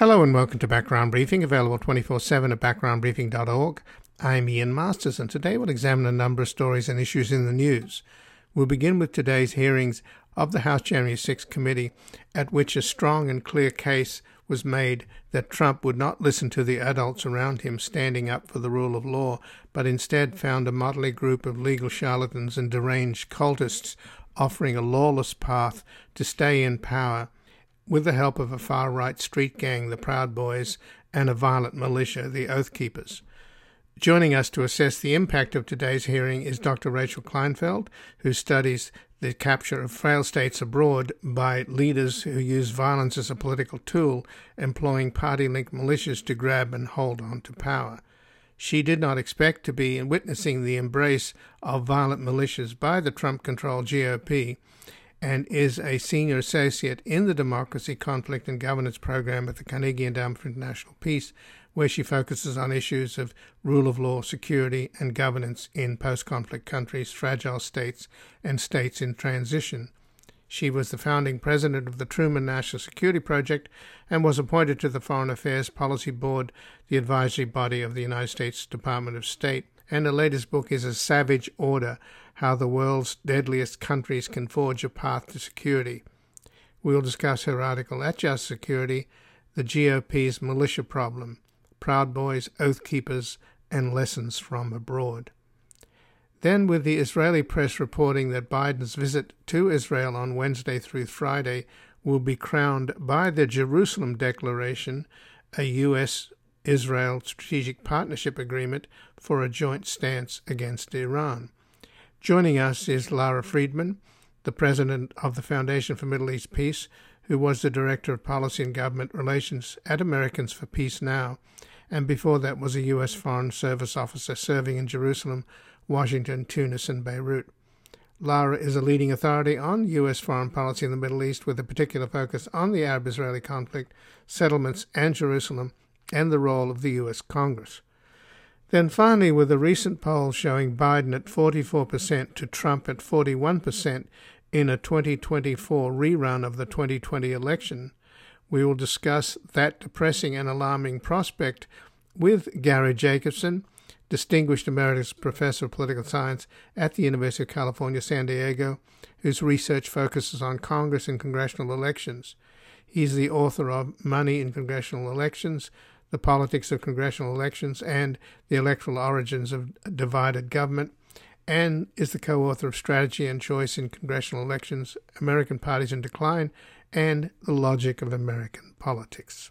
Hello and welcome to Background Briefing, available 24 7 at backgroundbriefing.org. I'm Ian Masters, and today we'll examine a number of stories and issues in the news. We'll begin with today's hearings of the House January 6 committee, at which a strong and clear case was made that Trump would not listen to the adults around him standing up for the rule of law, but instead found a motley group of legal charlatans and deranged cultists offering a lawless path to stay in power with the help of a far right street gang, the Proud Boys, and a violent militia, the Oath Keepers. Joining us to assess the impact of today's hearing is Dr. Rachel Kleinfeld, who studies the capture of failed states abroad by leaders who use violence as a political tool, employing party linked militias to grab and hold on to power. She did not expect to be witnessing the embrace of violent militias by the Trump controlled GOP and is a senior associate in the Democracy, Conflict and Governance program at the Carnegie Endowment for International Peace, where she focuses on issues of rule of law, security, and governance in post conflict countries, fragile states, and states in transition. She was the founding president of the Truman National Security Project and was appointed to the Foreign Affairs Policy Board, the advisory body of the United States Department of State. And her latest book is A Savage Order How the World's Deadliest Countries Can Forge a Path to Security. We'll discuss her article at Just Security The GOP's Militia Problem Proud Boys, Oath Keepers, and Lessons from Abroad. Then, with the Israeli press reporting that Biden's visit to Israel on Wednesday through Friday will be crowned by the Jerusalem Declaration, a U.S. Israel Strategic Partnership Agreement for a joint stance against Iran. Joining us is Lara Friedman, the president of the Foundation for Middle East Peace, who was the director of policy and government relations at Americans for Peace Now, and before that was a U.S. Foreign Service officer serving in Jerusalem, Washington, Tunis, and Beirut. Lara is a leading authority on U.S. foreign policy in the Middle East with a particular focus on the Arab Israeli conflict, settlements, and Jerusalem, and the role of the U.S. Congress. Then finally, with a recent poll showing Biden at 44% to Trump at 41% in a 2024 rerun of the 2020 election, we will discuss that depressing and alarming prospect with Gary Jacobson, Distinguished Emeritus Professor of Political Science at the University of California, San Diego, whose research focuses on Congress and congressional elections. He's the author of Money in Congressional Elections, The Politics of Congressional Elections, and The Electoral Origins of Divided Government, and is the co author of Strategy and Choice in Congressional Elections, American Parties in Decline, and the logic of American politics.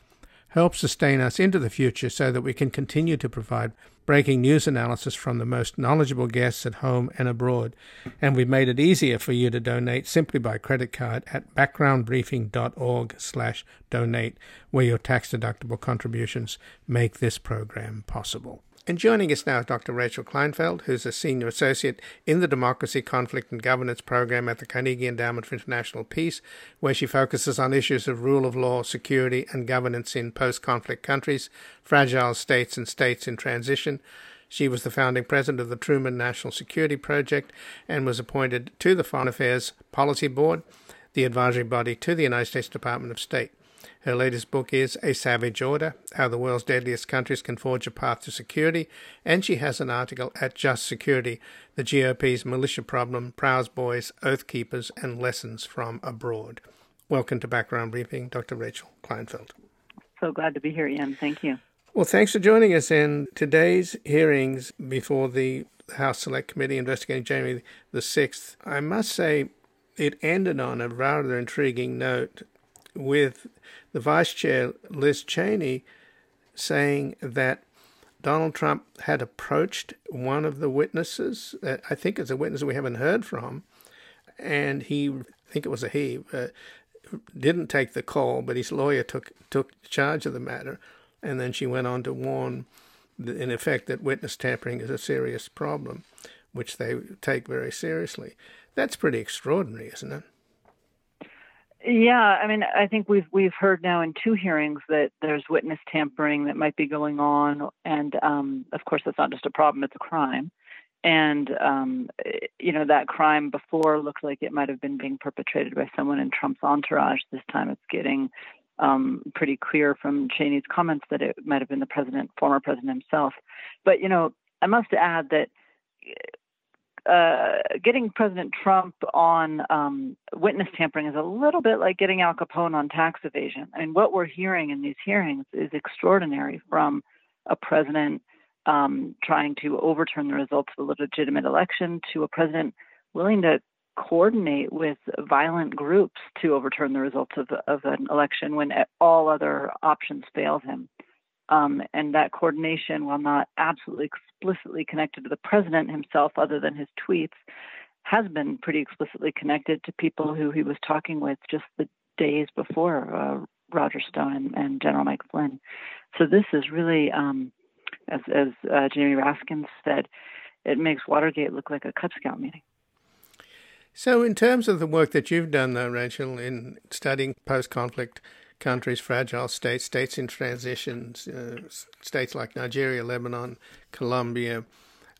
help sustain us into the future so that we can continue to provide breaking news analysis from the most knowledgeable guests at home and abroad. And we've made it easier for you to donate simply by credit card at backgroundbriefing.org slash donate, where your tax-deductible contributions make this program possible. And joining us now is Dr. Rachel Kleinfeld, who's a senior associate in the Democracy, Conflict and Governance program at the Carnegie Endowment for International Peace, where she focuses on issues of rule of law, security, and governance in post conflict countries, fragile states, and states in transition. She was the founding president of the Truman National Security Project and was appointed to the Foreign Affairs Policy Board, the advisory body to the United States Department of State. Her latest book is A Savage Order How the World's Deadliest Countries Can Forge a Path to Security, and she has an article at Just Security The GOP's Militia Problem, Proud Boys, Oath Keepers, and Lessons from Abroad. Welcome to Background Briefing, Dr. Rachel Kleinfeld. So glad to be here, Ian. Thank you. Well, thanks for joining us in today's hearings before the House Select Committee investigating January the 6th. I must say, it ended on a rather intriguing note with the vice chair, Liz Cheney, saying that Donald Trump had approached one of the witnesses. I think it's a witness we haven't heard from, and he, I think it was a he, uh, didn't take the call, but his lawyer took took charge of the matter, and then she went on to warn in effect, that witness tampering is a serious problem, which they take very seriously. That's pretty extraordinary, isn't it? Yeah, I mean, I think we've we've heard now in two hearings that there's witness tampering that might be going on, and um, of course, that's not just a problem; it's a crime. And um, you know that crime before looked like it might have been being perpetrated by someone in Trump's entourage. This time, it's getting um, pretty clear from Cheney's comments that it might have been the president, former president himself. But you know, I must add that uh, getting President Trump on um, witness tampering is a little bit like getting Al Capone on tax evasion. I mean, what we're hearing in these hearings is extraordinary from a president um, trying to overturn the results of a legitimate election to a president willing to coordinate with violent groups to overturn the results of, of an election when all other options failed him. Um, and that coordination, while not absolutely explicitly connected to the president himself, other than his tweets, has been pretty explicitly connected to people who he was talking with just the days before uh, Roger Stone and, and, General Mike Flynn. So this is really, um, as, as uh, Jamie Raskin said, it makes Watergate look like a Cub Scout meeting. So, in terms of the work that you've done, though, Rachel, in studying post conflict countries, fragile states, states in transitions, uh, states like Nigeria, Lebanon, Colombia,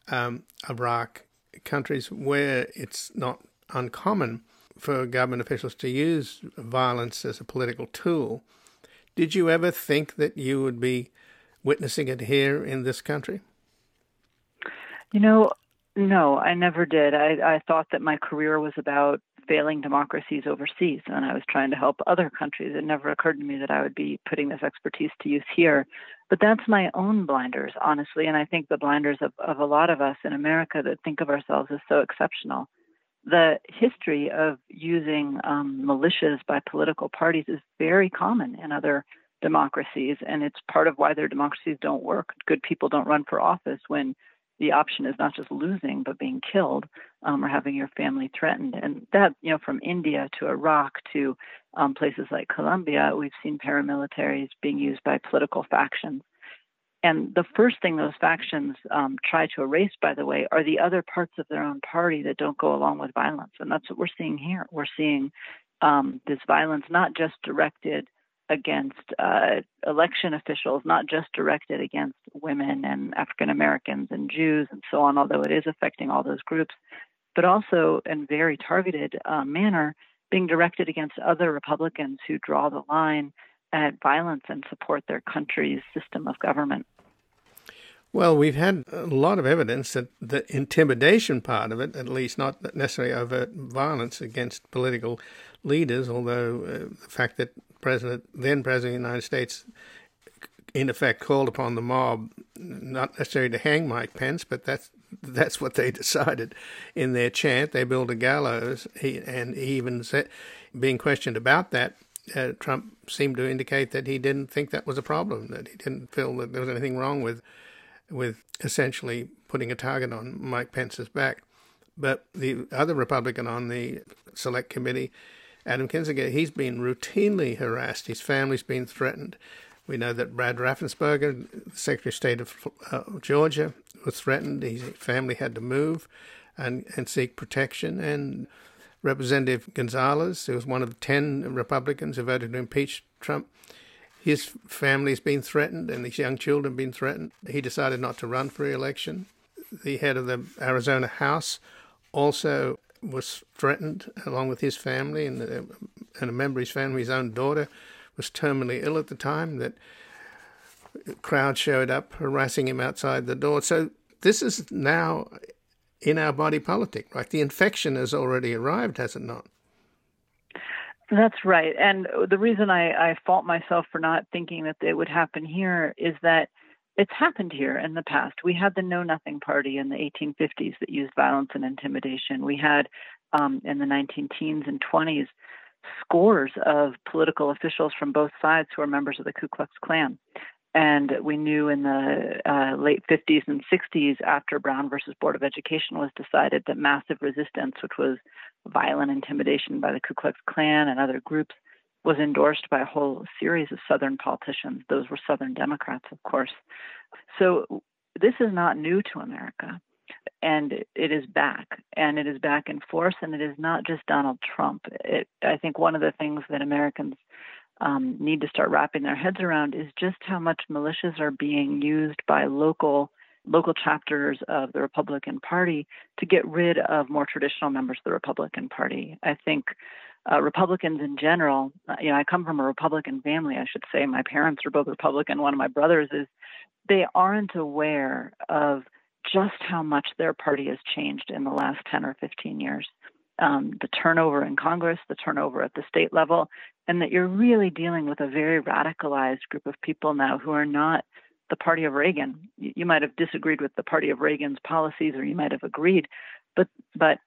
um, Iraq, countries where it's not uncommon for government officials to use violence as a political tool. Did you ever think that you would be witnessing it here in this country? You know, no, I never did. I, I thought that my career was about failing democracies overseas, and I was trying to help other countries. It never occurred to me that I would be putting this expertise to use here. But that's my own blinders, honestly, and I think the blinders of, of a lot of us in America that think of ourselves as so exceptional. The history of using um, militias by political parties is very common in other democracies, and it's part of why their democracies don't work. Good people don't run for office when the option is not just losing but being killed um, or having your family threatened. And that you know from india to iraq to um, places like colombia we've seen paramilitaries being used by political factions. And the first thing those factions um, try to erase by the way are the other parts of their own party that don't go along with violence. And that's what we're seeing here. We're seeing um, this violence not just directed against uh, election officials, not just directed against women and African Americans and Jews and so on, although it is affecting all those groups, but also in very targeted uh, manner being directed against other Republicans who draw the line at violence and support their country's system of government. Well, we've had a lot of evidence that the intimidation part of it, at least not necessarily overt violence against political leaders, although uh, the fact that President, then President of the United States, in effect called upon the mob, not necessarily to hang Mike Pence, but that's that's what they decided in their chant. They built a gallows, he, and he even said, being questioned about that, uh, Trump seemed to indicate that he didn't think that was a problem, that he didn't feel that there was anything wrong with with essentially putting a target on Mike Pence's back. But the other Republican on the select committee, Adam Kinzinger, he's been routinely harassed. His family's been threatened. We know that Brad Raffensperger, Secretary of State of uh, Georgia, was threatened. His family had to move and, and seek protection. And Representative Gonzalez, who was one of the 10 Republicans who voted to impeach Trump, his family's been threatened and his young children been threatened. He decided not to run for re-election. The head of the Arizona House also was threatened along with his family and, uh, and a member of his family, his own daughter, was terminally ill at the time. That crowd showed up harassing him outside the door. So this is now in our body politic, right? The infection has already arrived, has it not? That's right. And the reason I, I fault myself for not thinking that it would happen here is that it's happened here in the past. We had the Know Nothing Party in the 1850s that used violence and intimidation. We had um, in the 19 teens and 20s scores of political officials from both sides who were members of the Ku Klux Klan. And we knew in the uh, late 50s and 60s, after Brown versus Board of Education was decided, that massive resistance, which was violent intimidation by the Ku Klux Klan and other groups, was endorsed by a whole series of Southern politicians. Those were Southern Democrats, of course. So this is not new to America. And it is back, and it is back in force, and it is not just Donald Trump. It, I think one of the things that Americans um, need to start wrapping their heads around is just how much militias are being used by local local chapters of the Republican Party to get rid of more traditional members of the Republican Party. I think uh, Republicans in general, uh, you know, I come from a Republican family, I should say. My parents are both Republican. One of my brothers is, they aren't aware of just how much their party has changed in the last 10 or 15 years um, the turnover in Congress, the turnover at the state level, and that you're really dealing with a very radicalized group of people now who are not the party of Reagan. You, you might have disagreed with the party of Reagan's policies, or you might have agreed, but but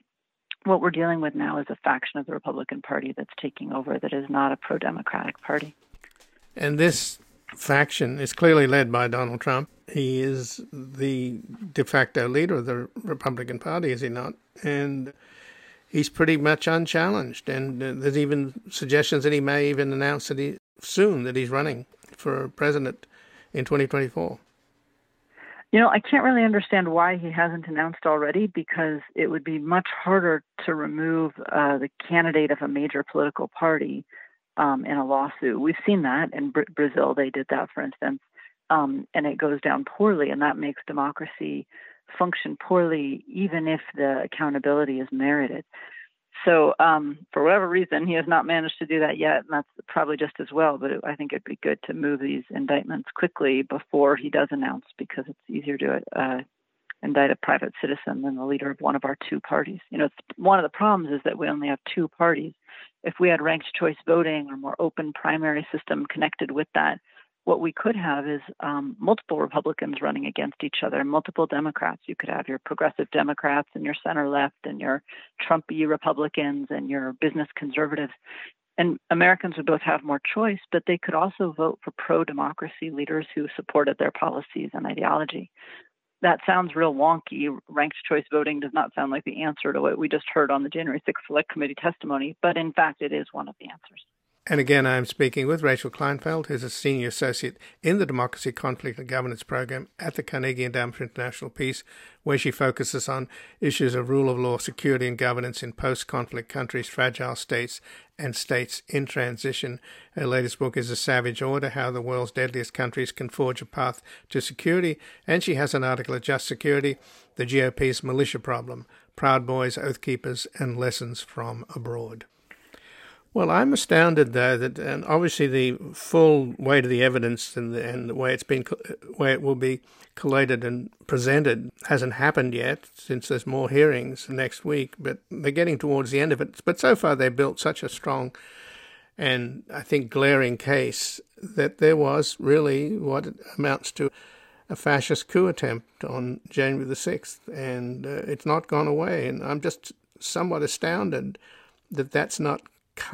what we're dealing with now is a faction of the Republican Party that's taking over that is not a pro-democratic party. And this faction is clearly led by Donald Trump. He is the de facto leader of the Republican Party, is he not? And he's pretty much unchallenged. And uh, there's even suggestions that he may even announce that he soon that he's running for president in 2024. You know, I can't really understand why he hasn't announced already because it would be much harder to remove uh, the candidate of a major political party um, in a lawsuit. We've seen that in Br- Brazil. They did that, for instance, um, and it goes down poorly, and that makes democracy function poorly, even if the accountability is merited. So, um, for whatever reason, he has not managed to do that yet, and that's probably just as well. But it, I think it'd be good to move these indictments quickly before he does announce, because it's easier to uh, indict a private citizen than the leader of one of our two parties. You know, one of the problems is that we only have two parties. If we had ranked choice voting or more open primary system connected with that, what we could have is um, multiple Republicans running against each other, multiple Democrats. You could have your progressive Democrats and your center left and your Trumpy Republicans and your business conservatives. And Americans would both have more choice, but they could also vote for pro democracy leaders who supported their policies and ideology. That sounds real wonky. Ranked choice voting does not sound like the answer to what we just heard on the January 6th Select Committee testimony, but in fact, it is one of the answers. And again, I'm speaking with Rachel Kleinfeld, who's a senior associate in the Democracy, Conflict and Governance program at the Carnegie Endowment for International Peace, where she focuses on issues of rule of law, security, and governance in post conflict countries, fragile states, and states in transition. Her latest book is A Savage Order How the World's Deadliest Countries Can Forge a Path to Security. And she has an article Just Security The GOP's Militia Problem Proud Boys, Oath Keepers, and Lessons from Abroad. Well, I'm astounded though that, and obviously the full weight of the evidence and the, and the way it's been, way it will be collated and presented hasn't happened yet, since there's more hearings next week. But they're getting towards the end of it. But so far, they've built such a strong and I think glaring case that there was really what amounts to a fascist coup attempt on January the sixth, and uh, it's not gone away. And I'm just somewhat astounded that that's not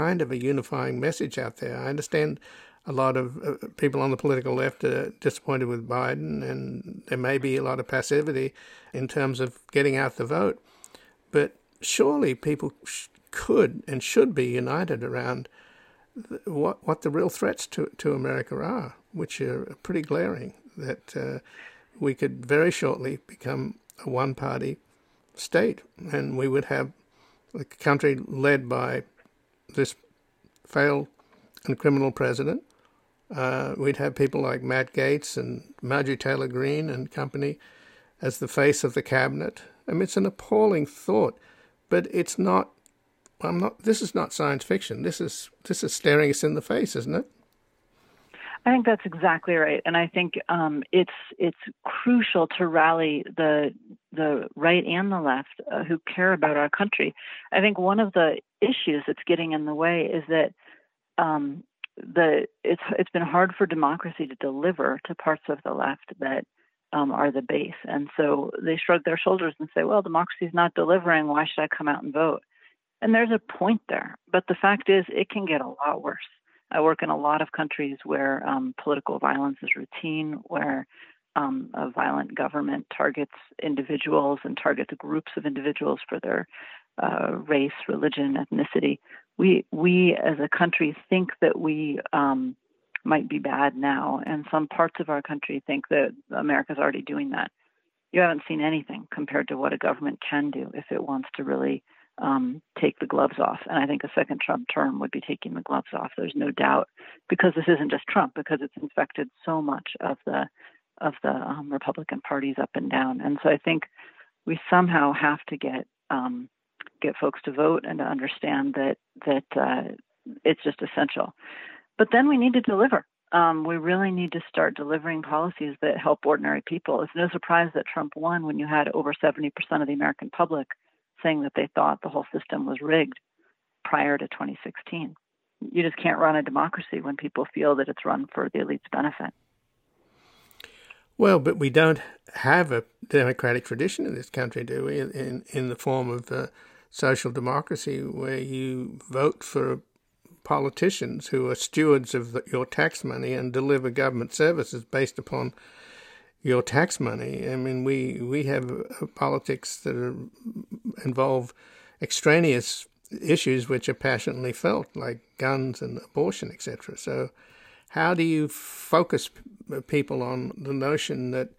kind of a unifying message out there. I understand a lot of uh, people on the political left are disappointed with Biden, and there may be a lot of passivity in terms of getting out the vote. But surely people sh- could and should be united around th- what what the real threats to to America are, which are pretty glaring. That uh, we could very shortly become a one-party state, and we would have a country led by this failed and criminal president. Uh, we'd have people like Matt Gaetz and Marjorie Taylor Greene and company as the face of the cabinet. I mean, it's an appalling thought, but it's not. I'm not. This is not science fiction. This is this is staring us in the face, isn't it? I think that's exactly right, and I think um, it's it's crucial to rally the the right and the left uh, who care about our country. I think one of the issues that's getting in the way is that um, the it's it's been hard for democracy to deliver to parts of the left that um, are the base, and so they shrug their shoulders and say, "Well, democracy is not delivering. Why should I come out and vote?" And there's a point there, but the fact is, it can get a lot worse. I work in a lot of countries where um, political violence is routine, where um, a violent government targets individuals and targets groups of individuals for their uh, race, religion, ethnicity. We we as a country think that we um, might be bad now, and some parts of our country think that America's already doing that. you haven't seen anything compared to what a government can do if it wants to really um, take the gloves off. And I think a second Trump term would be taking the gloves off. There's no doubt because this isn't just Trump, because it's infected so much of the of the um, Republican parties up and down. And so I think we somehow have to get um, get folks to vote and to understand that that uh, it's just essential. But then we need to deliver. Um, we really need to start delivering policies that help ordinary people. It's no surprise that Trump won when you had over 70% of the American public saying that they thought the whole system was rigged prior to 2016. You just can't run a democracy when people feel that it's run for the elite's benefit. Well, but we don't have a democratic tradition in this country, do we? In in the form of uh, social democracy, where you vote for politicians who are stewards of the, your tax money and deliver government services based upon your tax money. I mean, we we have uh, politics that are, involve extraneous issues which are passionately felt, like guns and abortion, etc. So, how do you focus people on the notion that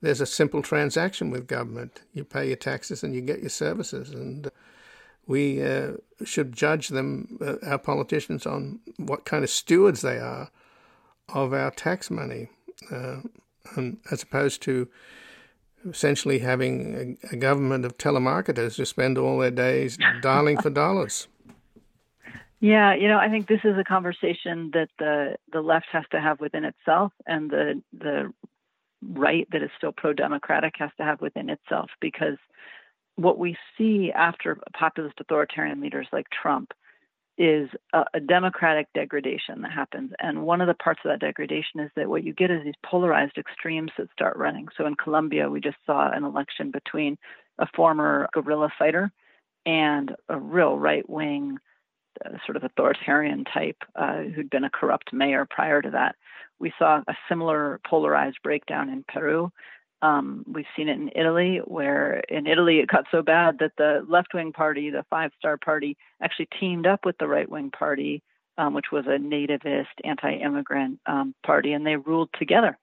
there's a simple transaction with government? You pay your taxes and you get your services, and we uh, should judge them, uh, our politicians, on what kind of stewards they are of our tax money. Uh, and as opposed to essentially having a, a government of telemarketers who spend all their days dialing for dollars. Yeah, you know, I think this is a conversation that the the left has to have within itself, and the the right that is still pro-democratic has to have within itself, because what we see after populist authoritarian leaders like Trump is a, a, democratic degradation that happens. And one of the parts of that degradation is that what you get is these polarized extremes that start running. So in Colombia, we just saw an election between a former guerrilla fighter and a real right wing, sort of authoritarian type uh, who'd been a corrupt mayor prior to that. We saw a similar polarized breakdown in Peru. Um, we've seen it in Italy, where in Italy it got so bad that the left wing party, the Five Star Party, actually teamed up with the right wing party, um, which was a nativist, anti immigrant um, party, and they ruled together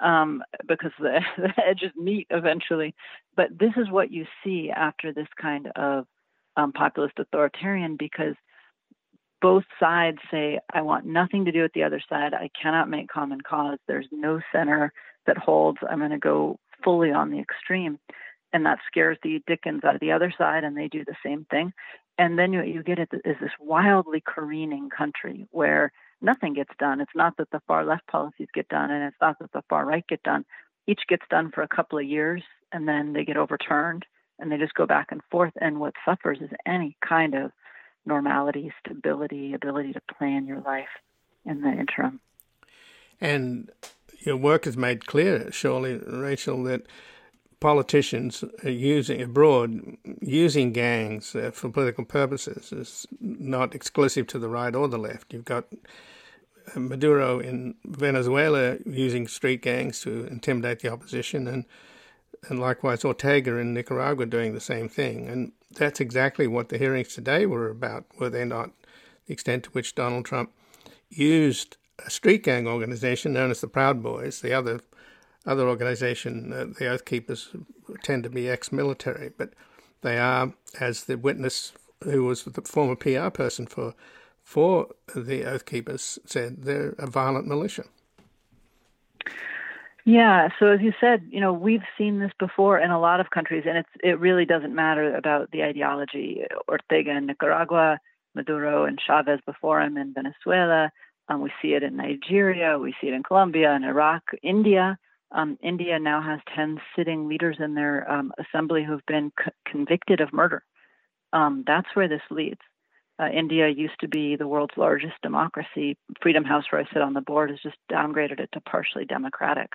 um, because the, the edges meet eventually. But this is what you see after this kind of um, populist authoritarian because both sides say, I want nothing to do with the other side. I cannot make common cause. There's no center that holds. I'm going to go fully on the extreme. And that scares the Dickens out of the other side, and they do the same thing. And then what you get is this wildly careening country where nothing gets done. It's not that the far left policies get done, and it's not that the far right get done. Each gets done for a couple of years, and then they get overturned, and they just go back and forth. And what suffers is any kind of normality, stability, ability to plan your life in the interim. And your work has made clear, surely, Rachel, that politicians are using abroad using gangs uh, for political purposes is not exclusive to the right or the left. You've got uh, Maduro in Venezuela using street gangs to intimidate the opposition, and and likewise Ortega in Nicaragua doing the same thing. And that's exactly what the hearings today were about, were they not? The extent to which Donald Trump used a street gang organization known as the Proud Boys. The other other organization, uh, the Oath Keepers, tend to be ex-military, but they are, as the witness who was the former PR person for for the Oath Keepers said, they're a violent militia. Yeah, so as you said, you know, we've seen this before in a lot of countries, and it's it really doesn't matter about the ideology. Ortega in Nicaragua, Maduro and Chavez before him in Venezuela, um, we see it in Nigeria, we see it in Colombia and Iraq, India. Um, India now has 10 sitting leaders in their um, assembly who've been c- convicted of murder. Um, that's where this leads. Uh, India used to be the world's largest democracy. Freedom House, where I sit on the board, has just downgraded it to partially democratic.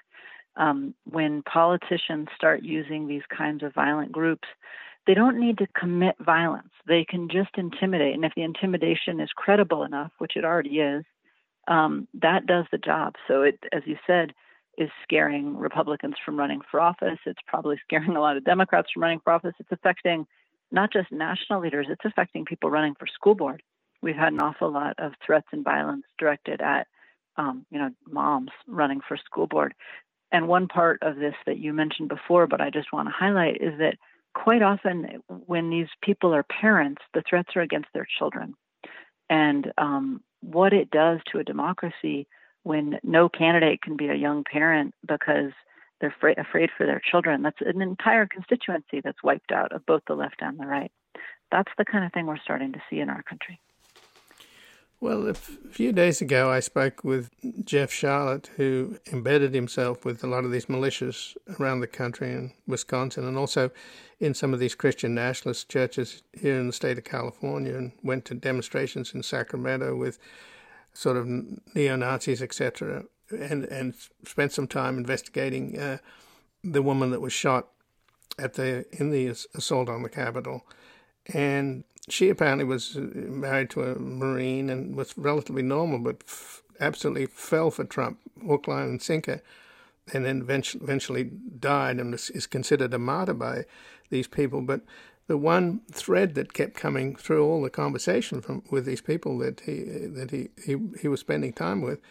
Um, when politicians start using these kinds of violent groups, they don't need to commit violence. They can just intimidate. And if the intimidation is credible enough, which it already is, um, that does the job. So it, as you said, is scaring Republicans from running for office. It's probably scaring a lot of Democrats from running for office. It's affecting not just national leaders, it's affecting people running for school board. We've had an awful lot of threats and violence directed at, um, you know, moms running for school board. And one part of this that you mentioned before, but I just want to highlight, is that quite often when these people are parents, the threats are against their children. And um, what it does to a democracy when no candidate can be a young parent because they're fra- afraid for their children, that's an entire constituency that's wiped out of both the left and the right. That's the kind of thing we're starting to see in our country. Well, a few days ago, I spoke with Jeff Sharlet, who embedded himself with a lot of these militias around the country in Wisconsin and also in some of these Christian nationalist churches here in the state of California and went to demonstrations in Sacramento with sort of neo Nazis, etc., and, and spent some time investigating uh, the woman that was shot at the in the assault on the Capitol. And she apparently was uh, married to a Marine and was relatively normal, but f- absolutely fell for Trump, hook, line, and sinker, and then eventually died and is considered a martyr by these people. But the one thread that kept coming through all the conversation from with these people that he that he, he, he was spending time with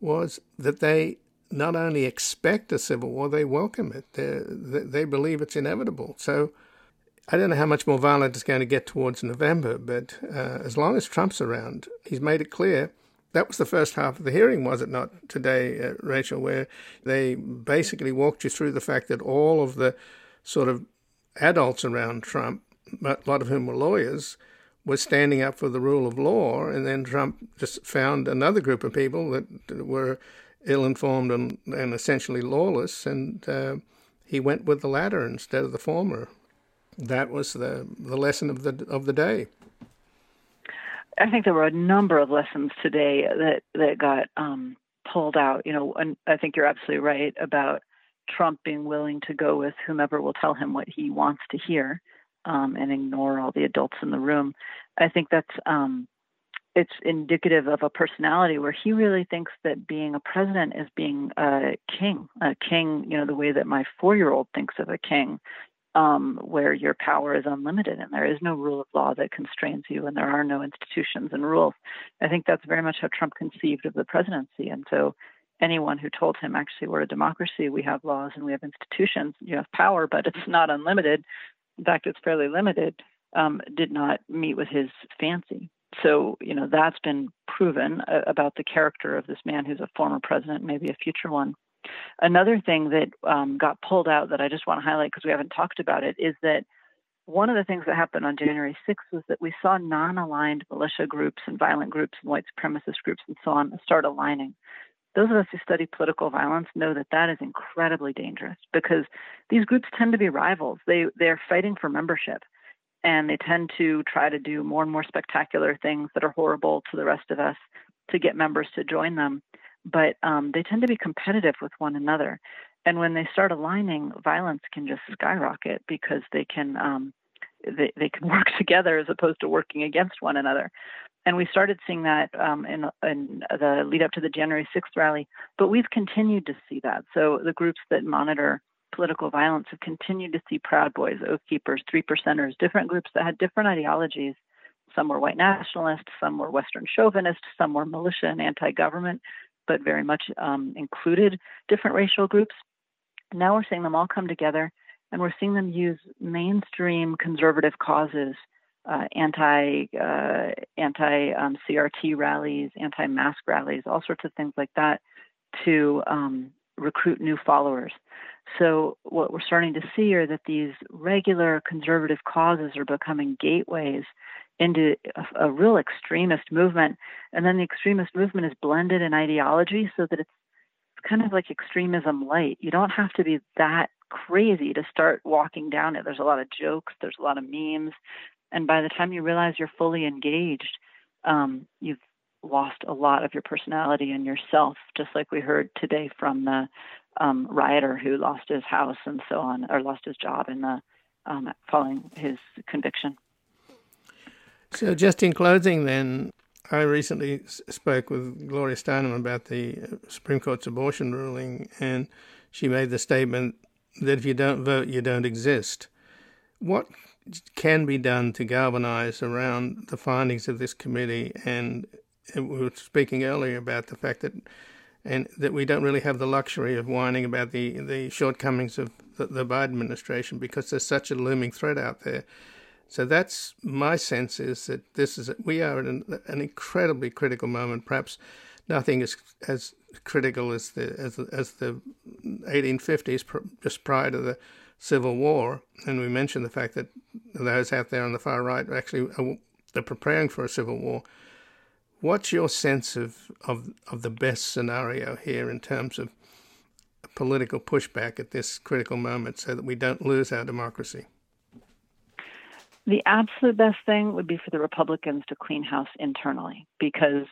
was that they not only expect a civil war, they welcome it. They they believe it's inevitable. So I don't know how much more violent it's going to get towards November, but uh, as long as Trump's around, he's made it clear. That was the first half of the hearing, was it not, today, uh, Rachel, where they basically walked you through the fact that all of the sort of adults around Trump, a lot of whom were lawyers, were standing up for the rule of law, and then Trump just found another group of people that were ill-informed and, and essentially lawless, and uh, he went with the latter instead of the former that was the the lesson of the of the day. I think there were a number of lessons today that that got um, pulled out. You know, and I think you're absolutely right about Trump being willing to go with whomever will tell him what he wants to hear, um, and ignore all the adults in the room. I think that's um, it's indicative of a personality where he really thinks that being a president is being a king, a king, you know, the way that my four year old thinks of a king um, where your power is unlimited and there is no rule of law that constrains you and there are no institutions and rules. I think that's very much how Trump conceived of the presidency. And so anyone who told him, actually, we're a democracy, we have laws and we have institutions, you have power, but it's not unlimited. In fact, it's fairly limited, um, did not meet with his fancy. So, you know, that's been proven uh, about the character of this man who's a former president, maybe a future one. Another thing that um, got pulled out that I just want to highlight because we haven't talked about it is that one of the things that happened on January 6th was that we saw non aligned militia groups and violent groups and white supremacist groups and so on start aligning. Those of us who study political violence know that that is incredibly dangerous because these groups tend to be rivals. They they're fighting for membership and they tend to try to do more and more spectacular things that are horrible to the rest of us to get members to join them but um, they tend to be competitive with one another. And when they start aligning, violence can just skyrocket because they can um, they, they can work together as opposed to working against one another. And we started seeing that um, in, in the lead up to the January 6th rally, but we've continued to see that. So the groups that monitor political violence have continued to see Proud Boys, Oath Keepers, Three Percenters, different groups that had different ideologies. Some were white nationalists, some were Western chauvinist, some were militia and anti government, but very much um, included different racial groups. Now we're seeing them all come together and we're seeing them use mainstream conservative causes, uh, anti uh, anti um, CRT rallies, anti mask rallies, all sorts of things like that, to um, recruit new followers. So what we're starting to see are that these regular conservative causes are becoming gateways into a, a, real extremist movement. And then the extremist movement is blended in ideology so that it's kind of like extremism light. You don't have to be that crazy to start walking down it. There's a lot of jokes, there's a lot of memes. And by the time you realize you're fully engaged, um, you've lost a lot of your personality and yourself, just like we heard today from the um, rioter who lost his house and so on, or lost his job in the um, following his conviction. So, just in closing, then, I recently spoke with Gloria Steinem about the uh, Supreme Court's abortion ruling, and she made the statement that if you don't vote, you don't exist. What can be done to galvanize around the findings of this committee? And we were speaking earlier about the fact that and that we don't really have the luxury of whining about the the shortcomings of the, the Biden administration because there's such a looming threat out there. So that's my sense is that this is we are at an, an incredibly critical moment. Perhaps nothing is as critical as the as as the 1850s, just prior to the Civil War. And we mentioned the fact that those out there on the far right actually are, they're preparing for a civil war. What's your sense of, of of the best scenario here in terms of political pushback at this critical moment, so that we don't lose our democracy? The absolute best thing would be for the Republicans to clean house internally, because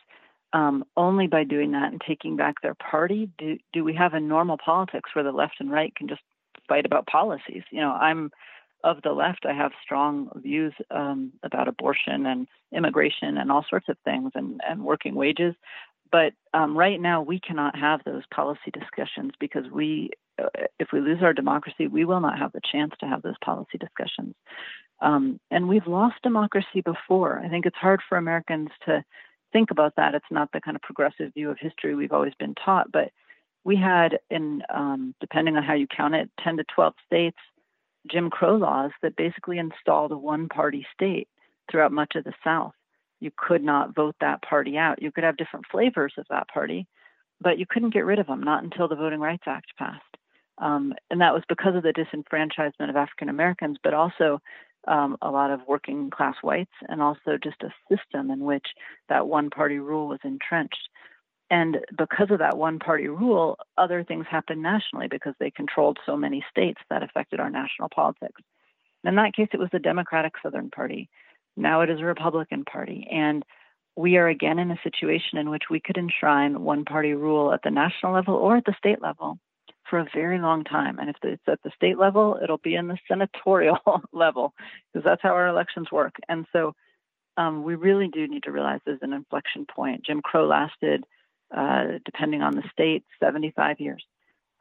um, only by doing that and taking back their party do, do we have a normal politics where the left and right can just fight about policies. You know, I'm of the left. I have strong views um, about abortion and immigration and all sorts of things and, and working wages. But um, right now, we cannot have those policy discussions because we, uh, if we lose our democracy, we will not have the chance to have those policy discussions. Um, and we've lost democracy before. I think it's hard for Americans to think about that. It's not the kind of progressive view of history we've always been taught. But we had, in um, depending on how you count it, 10 to 12 states, Jim Crow laws that basically installed a one-party state throughout much of the South. You could not vote that party out. You could have different flavors of that party, but you couldn't get rid of them, not until the Voting Rights Act passed. Um, and that was because of the disenfranchisement of African Americans, but also um, a lot of working class whites, and also just a system in which that one party rule was entrenched. And because of that one party rule, other things happened nationally because they controlled so many states that affected our national politics. In that case, it was the Democratic Southern Party. Now it is a Republican Party. And we are again in a situation in which we could enshrine one party rule at the national level or at the state level for a very long time. And if it's at the state level, it'll be in the senatorial level because that's how our elections work. And so um, we really do need to realize there's an inflection point. Jim Crow lasted, uh, depending on the state, 75 years.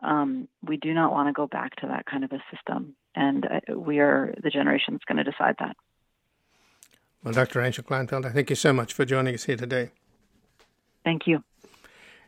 Um, we do not want to go back to that kind of a system. And uh, we are the generation that's going to decide that. Well, Dr. Rachel Kleinfeld, I thank you so much for joining us here today. Thank you.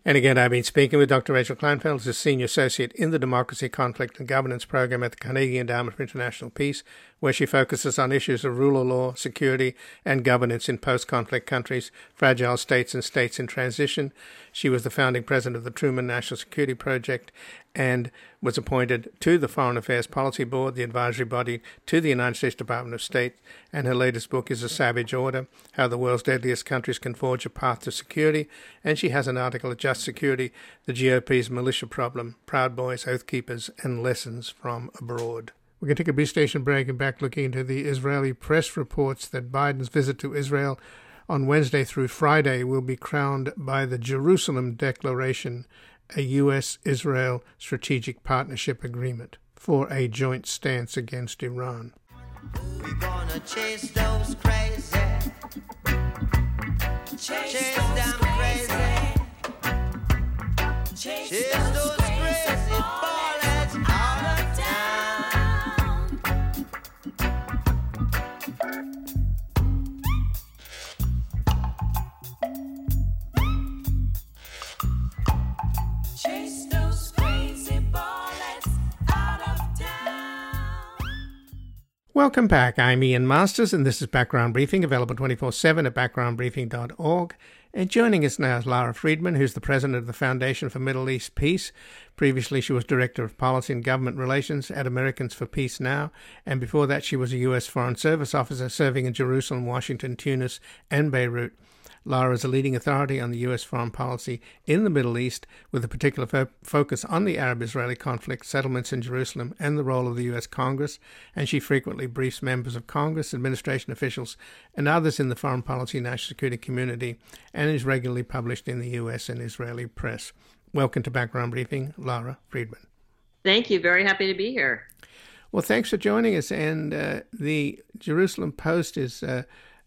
And again, I've been speaking with Dr. Rachel Kleinfeld, a senior associate in the Democracy, Conflict and Governance program at the Carnegie Endowment for International Peace, where she focuses on issues of rule of law, security, and governance in post conflict countries, fragile states, and states in transition. She was the founding president of the Truman National Security Project and was appointed to the Foreign Affairs Policy Board, the advisory body to the United States Department of State. And her latest book is A Savage Order How the World's Deadliest Countries Can Forge a Path to Security. And she has an article at Just Security The GOP's Militia Problem, Proud Boys, Oath Keepers, and Lessons from Abroad. We're going to take a brief station break and back looking into the Israeli press reports that Biden's visit to Israel on Wednesday through Friday will be crowned by the Jerusalem Declaration a U.S. Israel Strategic Partnership Agreement for a joint stance against Iran. We're gonna chase those crazy. Chase, chase those crazy. Chase, chase those Welcome back. I'm Ian Masters, and this is Background Briefing, available 24 7 at backgroundbriefing.org. And joining us now is Lara Friedman, who's the president of the Foundation for Middle East Peace. Previously, she was director of policy and government relations at Americans for Peace Now. And before that, she was a U.S. Foreign Service officer serving in Jerusalem, Washington, Tunis, and Beirut. Lara is a leading authority on the U.S. foreign policy in the Middle East, with a particular fo- focus on the Arab Israeli conflict, settlements in Jerusalem, and the role of the U.S. Congress. And she frequently briefs members of Congress, administration officials, and others in the foreign policy and national security community, and is regularly published in the U.S. and Israeli press. Welcome to Background Briefing, Lara Friedman. Thank you. Very happy to be here. Well, thanks for joining us. And uh, the Jerusalem Post is uh,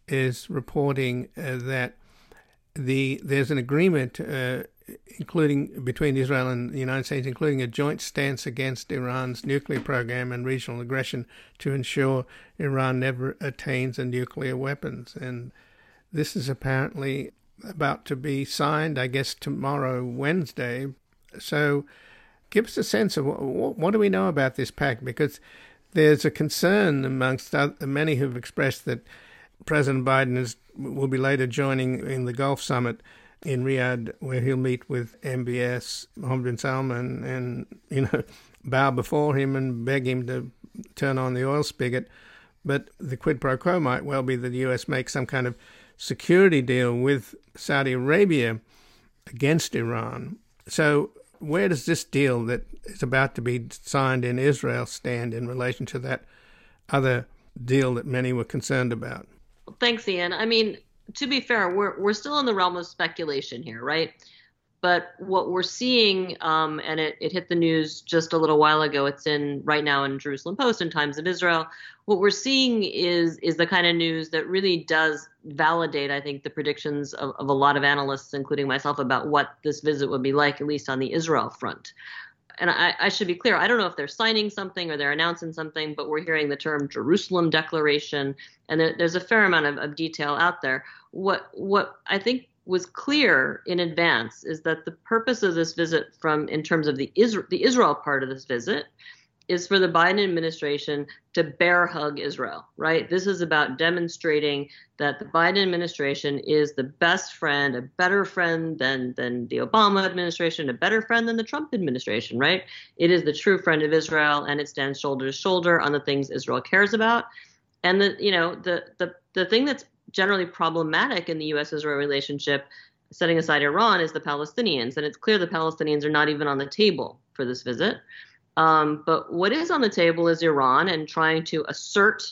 is reporting uh, that the there's an agreement, uh, including between Israel and the United States, including a joint stance against Iran's nuclear program and regional aggression to ensure Iran never attains a nuclear weapons. And this is apparently about to be signed, I guess, tomorrow, Wednesday. So give us a sense of what, what do we know about this pact? Because there's a concern amongst many who've expressed that President Biden is, will be later joining in the Gulf Summit in Riyadh, where he'll meet with MBS, Mohammed bin Salman, and you know bow before him and beg him to turn on the oil spigot. But the quid pro quo might well be that the U.S. makes some kind of security deal with Saudi Arabia against Iran. So, where does this deal that is about to be signed in Israel stand in relation to that other deal that many were concerned about? Thanks, Ian. I mean, to be fair, we're we're still in the realm of speculation here, right? But what we're seeing, um, and it, it hit the news just a little while ago. It's in right now in Jerusalem Post and Times of Israel. What we're seeing is is the kind of news that really does validate, I think, the predictions of, of a lot of analysts, including myself, about what this visit would be like, at least on the Israel front and I, I, should be clear, I don't know if they're signing something or they're announcing something, but we're hearing the term Jerusalem Declaration, and there, there's a fair amount of, of, detail out there. What what I think was clear in advance is that the purpose of this visit, from in terms of the Israel, the Israel part of this visit, is for the Biden administration to bear hug Israel, right? This is about demonstrating that the Biden administration is the best friend, a better friend than than the Obama administration, a better friend than the Trump administration, right? It is the true friend of Israel and it stands shoulder to shoulder on the things Israel cares about. And the you know, the the the thing that's generally problematic in the US Israel relationship, setting aside Iran, is the Palestinians. And it's clear the Palestinians are not even on the table for this visit. Um, but what is on the table is Iran and trying to assert.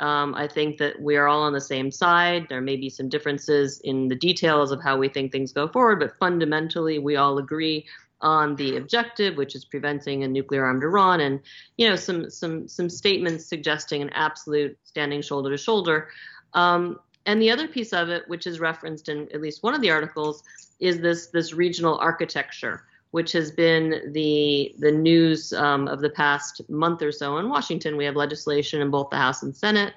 Um, I think that we are all on the same side. There may be some differences in the details of how we think things go forward, but fundamentally, we all agree on the objective, which is preventing a nuclear armed Iran, and you know some some some statements suggesting an absolute standing shoulder to shoulder. Um, and the other piece of it, which is referenced in at least one of the articles, is this this regional architecture which has been the the news um, of the past month or so in Washington. We have legislation in both the House and Senate,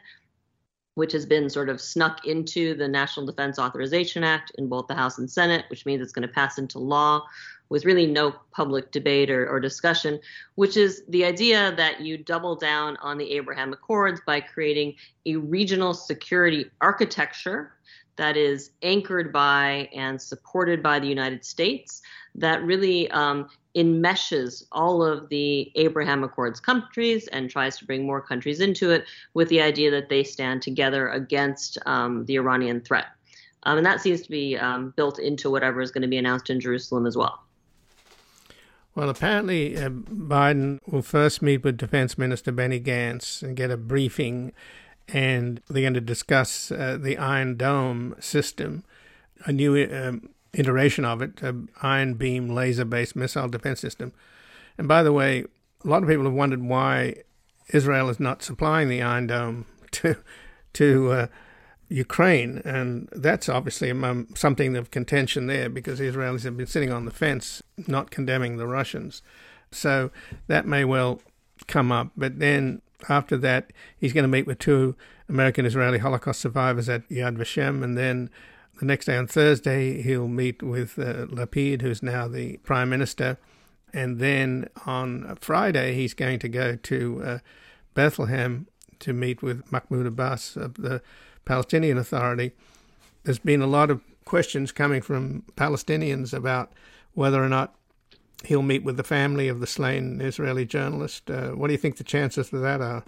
which has been sort of snuck into the National Defense Authorization Act in both the House and Senate, which means it's going to pass into law with really no public debate or, or discussion, which is the idea that you double down on the Abraham Accords by creating a regional security architecture that is anchored by and supported by the United States that really um, enmeshes all of the Abraham Accords countries and tries to bring more countries into it with the idea that they stand together against um, the Iranian threat. Um, and that seems to be um, built into whatever is going to be announced in Jerusalem as well. Well, apparently, uh, Biden will first meet with Defense Minister Benny Gantz and get a briefing, and they're going to discuss uh, the Iron Dome system, a new um, iteration of it, an iron beam laser based missile defense system. And by the way, a lot of people have wondered why Israel is not supplying the Iron Dome to to uh, Ukraine, and that's obviously um, something of contention there because the Israelis have been sitting on the fence, not condemning the Russians. So that may well come up. But then after that, he's going to meet with two American Israeli Holocaust survivors at Yad Vashem, and then the next day on Thursday, he'll meet with uh, Lapid, who's now the prime minister. And then on Friday, he's going to go to uh, Bethlehem to meet with Mahmoud Abbas of the Palestinian Authority. There's been a lot of questions coming from Palestinians about whether or not he'll meet with the family of the slain Israeli journalist. Uh, what do you think the chances of that are?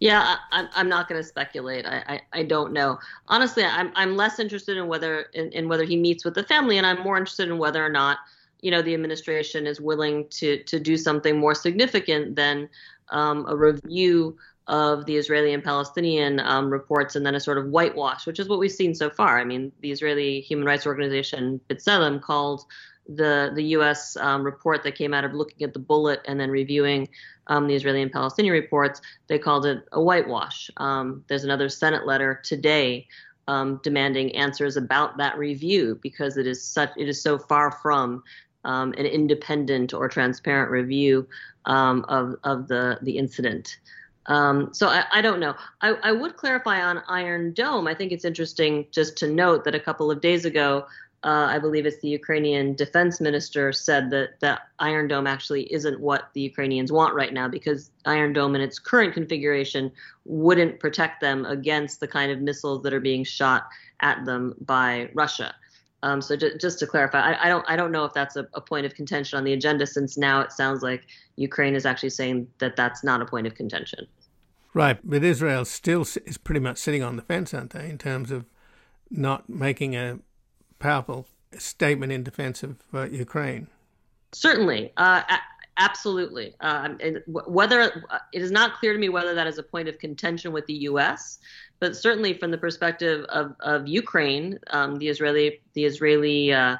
Yeah, I, I'm not going to speculate. I, I, I, don't know. Honestly, I'm I'm less interested in whether in, in whether he meets with the family, and I'm more interested in whether or not you know the administration is willing to to do something more significant than um, a review of the Israeli and Palestinian um, reports and then a sort of whitewash, which is what we've seen so far. I mean, the Israeli human rights organization B'Tselem called the the U.S. Um, report that came out of looking at the bullet and then reviewing um, the Israeli and Palestinian reports, they called it a whitewash. Um, there's another Senate letter today um, demanding answers about that review because it is such it is so far from um, an independent or transparent review um, of of the the incident. Um, so I, I, don't know. I, I, would clarify on Iron Dome. I think it's interesting just to note that a couple of days ago, uh, I believe it's the Ukrainian defense minister said that that Iron Dome actually isn't what the Ukrainians want right now because Iron Dome in its current configuration wouldn't protect them against the kind of missiles that are being shot at them by Russia. Um, so just, just to clarify, I, I, don't I don't know if that's a, a, point of contention on the agenda since now it sounds like Ukraine is actually saying that that's not a point of contention. Right, but Israel still is pretty much sitting on the fence, aren't they, in terms of not making a powerful statement in defense of uh, Ukraine? Certainly, uh, absolutely. Uh, whether uh, it is not clear to me whether that is a point of contention with the U.S., but certainly from the perspective of, of Ukraine, um, the Israeli the Israeli uh,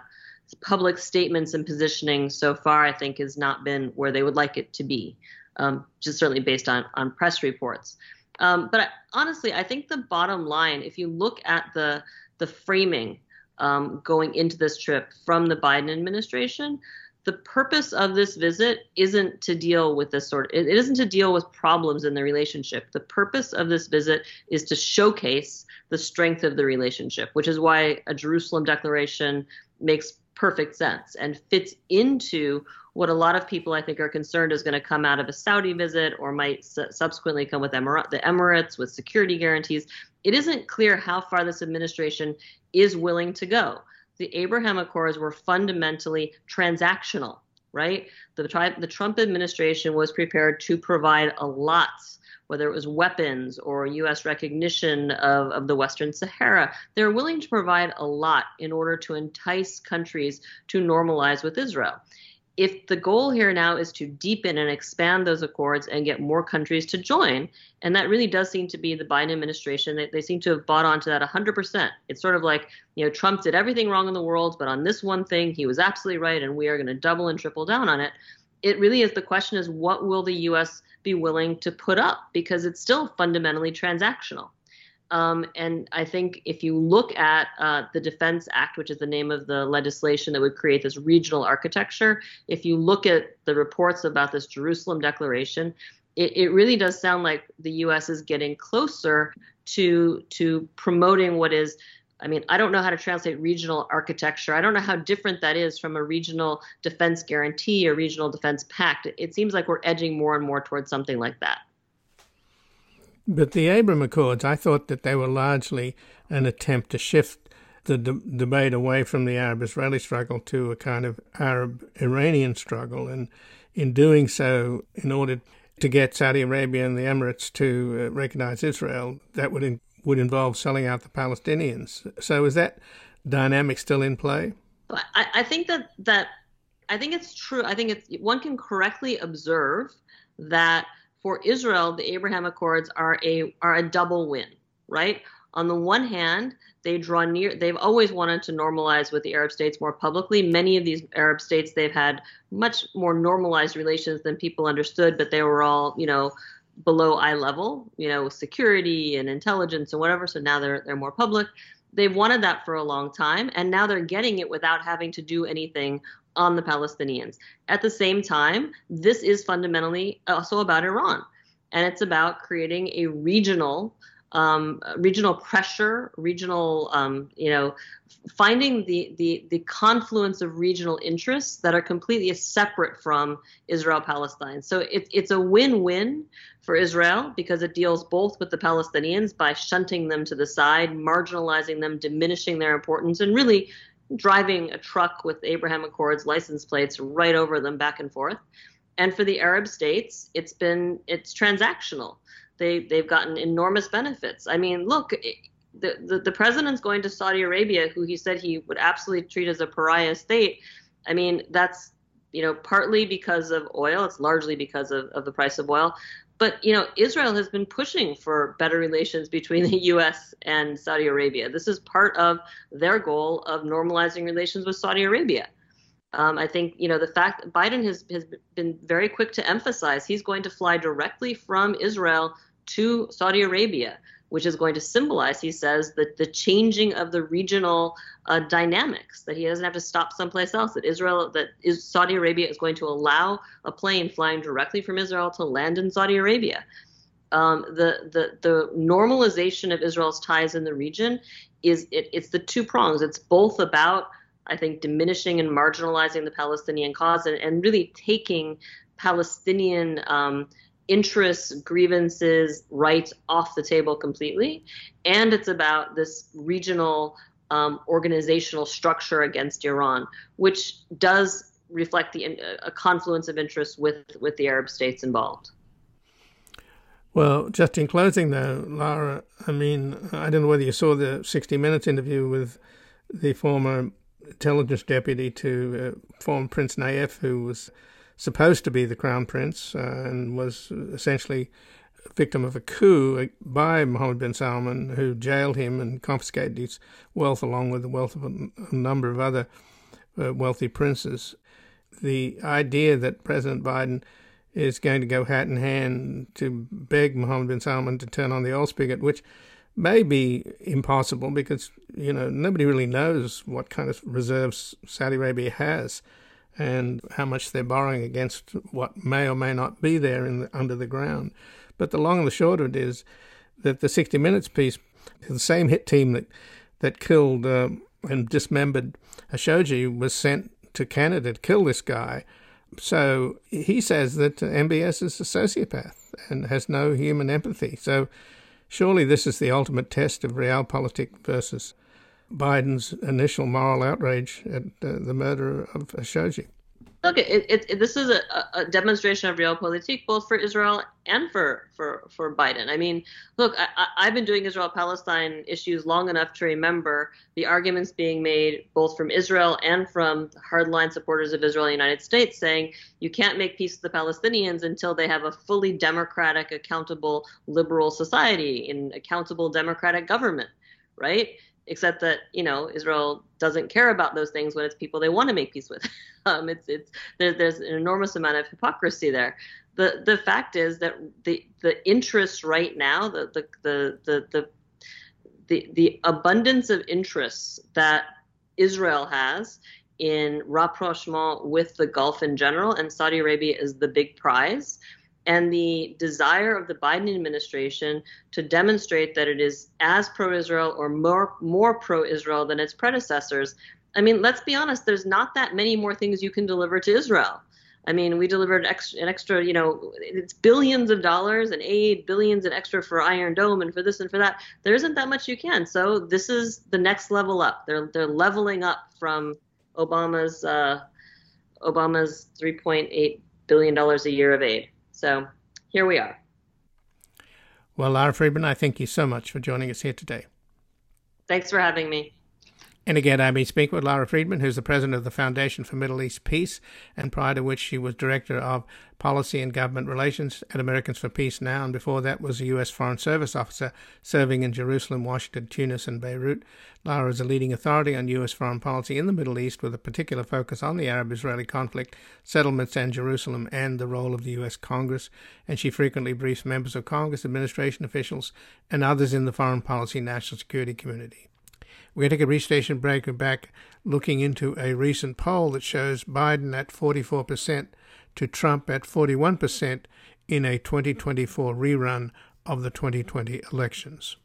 public statements and positioning so far, I think, has not been where they would like it to be. Um, just certainly based on on press reports. Um, but I, honestly, I think the bottom line, if you look at the the framing um, going into this trip from the Biden administration, the purpose of this visit isn't to deal with this sort of, it isn't to deal with problems in the relationship. The purpose of this visit is to showcase the strength of the relationship, which is why a Jerusalem declaration makes perfect sense and fits into what a lot of people I think are concerned is going to come out of a Saudi visit or might su- subsequently come with Emir- the Emirates with security guarantees. It isn't clear how far this administration is willing to go the Abraham Accords were fundamentally transactional, right? The, the Trump administration was prepared to provide a lot, whether it was weapons or U.S. recognition of, of the Western Sahara. They're willing to provide a lot in order to entice countries to normalize with Israel if the goal here now is to deepen and expand those accords and get more countries to join, and that really does seem to be the Biden administration, they, they seem to have bought onto that 100%. It's sort of like, you know, Trump did everything wrong in the world, but on this one thing, he was absolutely right, and we are going to double and triple down on it. It really is the question is what will the U.S. be willing to put up? Because it's still fundamentally transactional. Um, and I think if you look at uh, the Defense Act, which is the name of the legislation that would create this regional architecture, if you look at the reports about this Jerusalem Declaration, it, it really does sound like the U.S. is getting closer to to promoting what is I mean, I don't know how to translate regional architecture. I don't know how different that is from a regional defense guarantee or regional defense pact. It seems like we're edging more and more towards something like that. But the Abraham Accords, I thought that they were largely an attempt to shift the de- debate away from the Arab Israeli struggle to a kind of Arab Iranian struggle. And in doing so, in order to get Saudi Arabia and the Emirates to uh, recognize Israel, that would, in- would involve selling out the Palestinians. So is that dynamic still in play? I, I think that, that I think it's true. I think it's one can correctly observe that for Israel, the Abraham Accords are a are a double win, right? On the one hand, they draw near they've always wanted to normalize with the Arab states more publicly. Many of these Arab states they've had much more normalized relations than people understood, but they were all, you know, below eye level, you know, security and intelligence and whatever. So now they're they're more public. They've wanted that for a long time, and now they're getting it without having to do anything on the Palestinians. At the same time, this is fundamentally also about Iran, and it's about creating a regional um, regional pressure, regional, um, you know, finding the, the the confluence of regional interests that are completely separate from Israel Palestine. So it, it's a win-win for Israel because it deals both with the Palestinians by shunting them to the side, marginalizing them, diminishing their importance, and really driving a truck with Abraham Accords license plates right over them back and forth. And for the Arab states, it's been it's transactional. They they've gotten enormous benefits. I mean, look, the, the the president's going to Saudi Arabia, who he said he would absolutely treat as a pariah state. I mean, that's you know partly because of oil. It's largely because of, of the price of oil, but you know, Israel has been pushing for better relations between the U.S. and Saudi Arabia. This is part of their goal of normalizing relations with Saudi Arabia. Um, I think you know the fact Biden has has been very quick to emphasize he's going to fly directly from Israel to Saudi Arabia which is going to symbolize, he says, that the changing of the regional uh, dynamics, that he doesn't have to stop someplace else, that Israel, that is, Saudi Arabia is going to allow a plane flying directly from Israel to land in Saudi Arabia. um, the the the normalization of Israel's ties in the region is it, it's the two prongs. It's both about I think diminishing and marginalizing the Palestinian cause and, and really taking Palestinian um, interests, grievances, rights off the table completely. And it's about this regional um, organizational structure against Iran, which does reflect the a confluence of interests with with the Arab states involved. Well, just in closing, though, Lara, I mean, I don't know whether you saw the 60 Minutes interview with the former intelligence deputy to uh, former Prince Nayef, who was supposed to be the crown prince uh, and was essentially a victim of a coup by Mohammed bin Salman, who jailed him and confiscated his wealth along with the wealth of a, a number of other uh, wealthy princes. The idea that President Biden is going to go hat in hand to beg Mohammed bin Salman to turn on the oil spigot, which may be impossible because you know nobody really knows what kind of reserves Saudi Arabia has and how much they're borrowing against what may or may not be there in the, under the ground. But the long and the short of it is that the 60 Minutes piece, the same hit team that that killed uh, and dismembered Khashoggi, was sent to Canada to kill this guy. So he says that MBS is a sociopath and has no human empathy. So surely this is the ultimate test of realpolitik versus Biden's initial moral outrage at uh, the murder of Khashoggi. Look, it, it, it, this is a, a, demonstration of realpolitik both for Israel and for, for, for Biden. I mean, look, I, have been doing Israel Palestine issues long enough to remember the arguments being made both from Israel and from hardline supporters of Israel in the United States saying you can't make peace with the Palestinians until they have a fully democratic, accountable, liberal society, an accountable democratic government, right? Except that you know Israel doesn't care about those things when it's people they want to make peace with. um, it's it's there, there's an enormous amount of hypocrisy there. The the fact is that the the interest right now, the the the the the the, the abundance of interests that Israel has in rapprochement with the Gulf in general, and Saudi Arabia is the big prize and the desire of the Biden administration to demonstrate that it is as pro-Israel or more more pro-Israel than its predecessors. I mean, let's be honest. There's not that many more things you can deliver to Israel. I mean, we delivered an extra, you know, it's billions of dollars in aid, billions in extra for Iron Dome and for this and for that. There isn't that much you can. So this is the next level up. They're they're leveling up from Obama's uh, Obama's 3.8 billion dollars a year of aid. So here we are. Well, Lara Friedman, I thank you so much for joining us here today. Thanks for having me. And again, I've been speaking with Lara Friedman, who's the president of the Foundation for Middle East Peace, and prior to which she was director of policy and government relations at Americans for Peace Now, and before that was a U.S. Foreign Service officer serving in Jerusalem, Washington, Tunis, and Beirut. Lara is a leading authority on U.S. foreign policy in the Middle East with a particular focus on the Arab Israeli conflict, settlements, and Jerusalem, and the role of the U.S. Congress. And she frequently briefs members of Congress, administration officials, and others in the foreign policy national security community. We're going to take a brief station break. We're back looking into a recent poll that shows Biden at 44% to Trump at 41% in a 2024 rerun of the 2020 elections.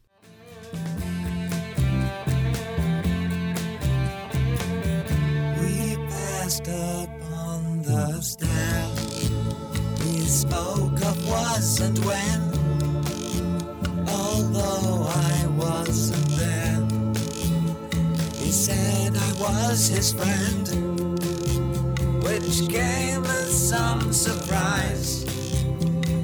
We passed up on the. We spoke of was and when, although I wasn't. He said I was his friend, which came as some surprise.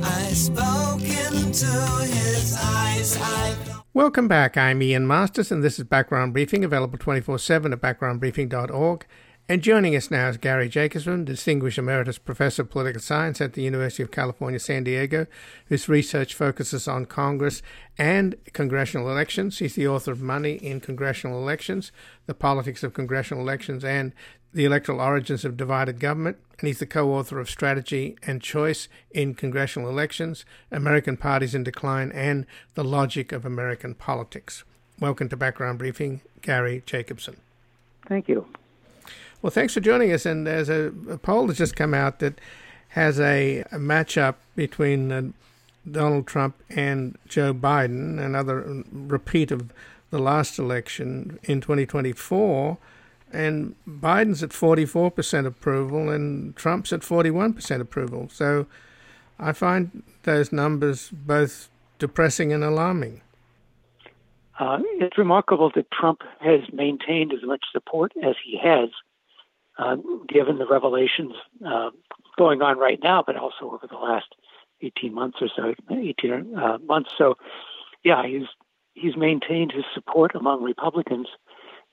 I spoke into his eyes. I Welcome back. I'm Ian Masters, and this is Background Briefing, available 24 7 at backgroundbriefing.org and joining us now is Gary Jacobson, Distinguished Emeritus Professor of Political Science at the University of California, San Diego, whose research focuses on Congress and congressional elections. He's the author of Money in Congressional Elections, The Politics of Congressional Elections, and The Electoral Origins of Divided Government. And he's the co author of Strategy and Choice in Congressional Elections, American Parties in Decline, and The Logic of American Politics. Welcome to Background Briefing, Gary Jacobson. Thank you. Well, thanks for joining us. And there's a, a poll that's just come out that has a, a matchup between uh, Donald Trump and Joe Biden, another repeat of the last election in 2024, and Biden's at 44% approval and Trump's at 41% approval. So I find those numbers both depressing and alarming. Uh, it's remarkable that Trump has maintained as much support as he has, uh, given the revelations uh, going on right now, but also over the last 18 months or so, 18 uh, months. So, yeah, he's he's maintained his support among Republicans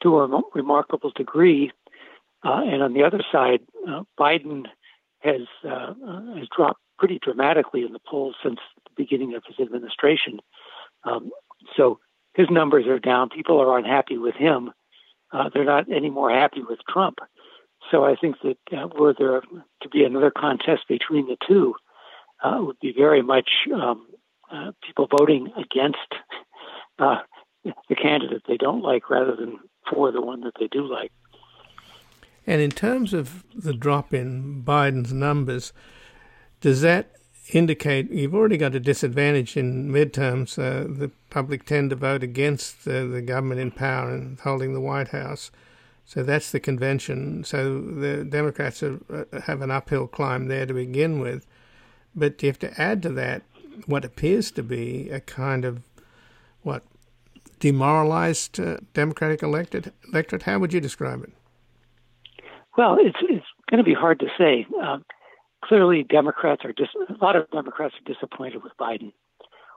to a remarkable degree. Uh, and on the other side, uh, Biden has has dropped pretty dramatically in the polls since the beginning of his administration. Um, so his numbers are down. People are unhappy with him. Uh, they're not any more happy with Trump. So I think that uh, were there to be another contest between the two, uh, would be very much um, uh, people voting against uh, the candidate they don't like rather than for the one that they do like. And in terms of the drop in Biden's numbers, does that indicate you've already got a disadvantage in midterms? Uh, the public tend to vote against the, the government in power and holding the White House. So that's the convention. So the Democrats are, uh, have an uphill climb there to begin with. But you have to add to that what appears to be a kind of what demoralized uh, Democratic elected electorate. How would you describe it? Well, it's it's going to be hard to say. Um, clearly, Democrats are dis- a lot of Democrats are disappointed with Biden.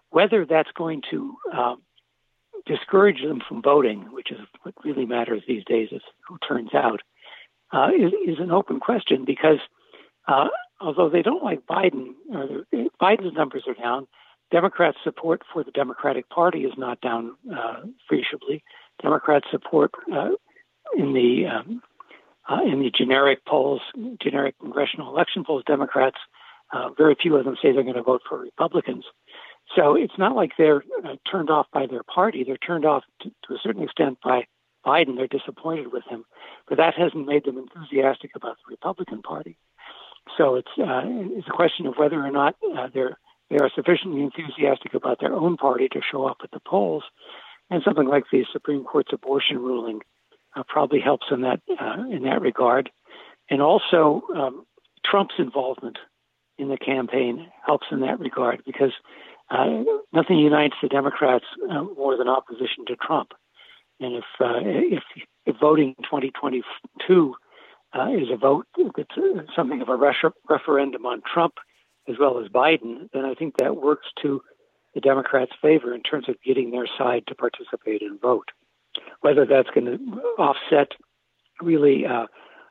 Whether that's going to um, discourage them from voting, which is what really matters these days, is who turns out, uh, is, is, an open question because uh, although they don't like Biden, or Biden's numbers are down, Democrats' support for the Democratic Party is not down uh, appreciably. Democrats' support uh, in the um, uh, in the generic polls, generic congressional election polls, Democrats, uh, very few of them say they're going to vote for Republicans. So it's not like they're uh, turned off by their party. They're turned off to, to, a certain extent by Biden. They're disappointed with him, but that hasn't made them enthusiastic about the Republican Party. So it's uh, it's a question of whether or not uh, they're they are sufficiently enthusiastic about their own party to show up at the polls, and something like the Supreme Court's abortion ruling uh, probably helps in that uh, in that regard, and also um, Trump's involvement in the campaign helps in that regard because uh, nothing unites the Democrats uh, more than opposition to Trump. And if uh, if, if voting 2022 uh, is a vote that's uh, something of a referendum on Trump as well as Biden, then I think that works to the Democrats' favor in terms of getting their side to participate and vote. Whether that's going to offset really uh,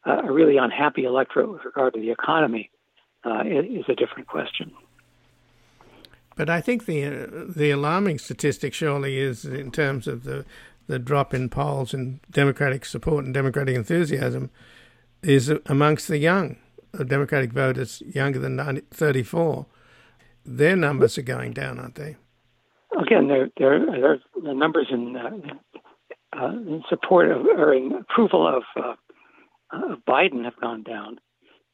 a really unhappy electorate with regard to the economy is a different question. But I think the uh, the alarming statistic surely is in terms of the the drop in polls and Democratic support and Democratic enthusiasm is amongst the young Democratic voters younger than 90, 34. Their numbers are going down, aren't they? Again, they're, they're, the numbers in, uh, uh, in support of or in approval of, uh, of Biden have gone down.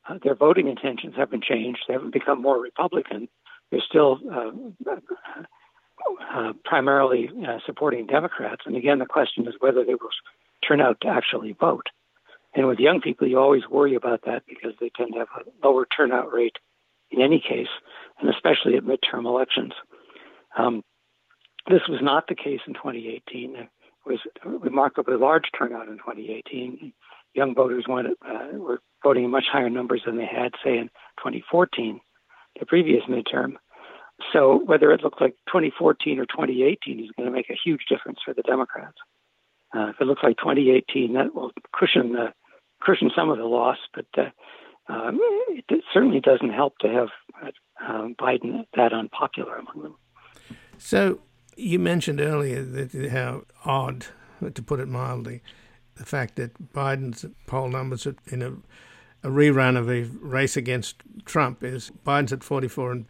Uh, their voting intentions haven't changed. They haven't become more Republican they're still uh, uh, primarily uh, supporting Democrats. And again, the question is whether they will turn out to actually vote. And with young people, you always worry about that because they tend to have a lower turnout rate in any case, and especially at midterm elections. Um, this was not the case in 2018. There was a remarkably large turnout in 2018. Young voters wanted, uh, were voting in much higher numbers than they had, say, in 2014 the previous midterm. So whether it looks like 2014 or 2018 is going to make a huge difference for the Democrats. Uh, if it looks like 2018, that will cushion the cushion some of the loss, but uh, um, it certainly doesn't help to have uh, Biden that unpopular among them. So you mentioned earlier that how odd, to put it mildly, the fact that Biden's poll numbers in a a rerun of a race against Trump is Biden's at 44%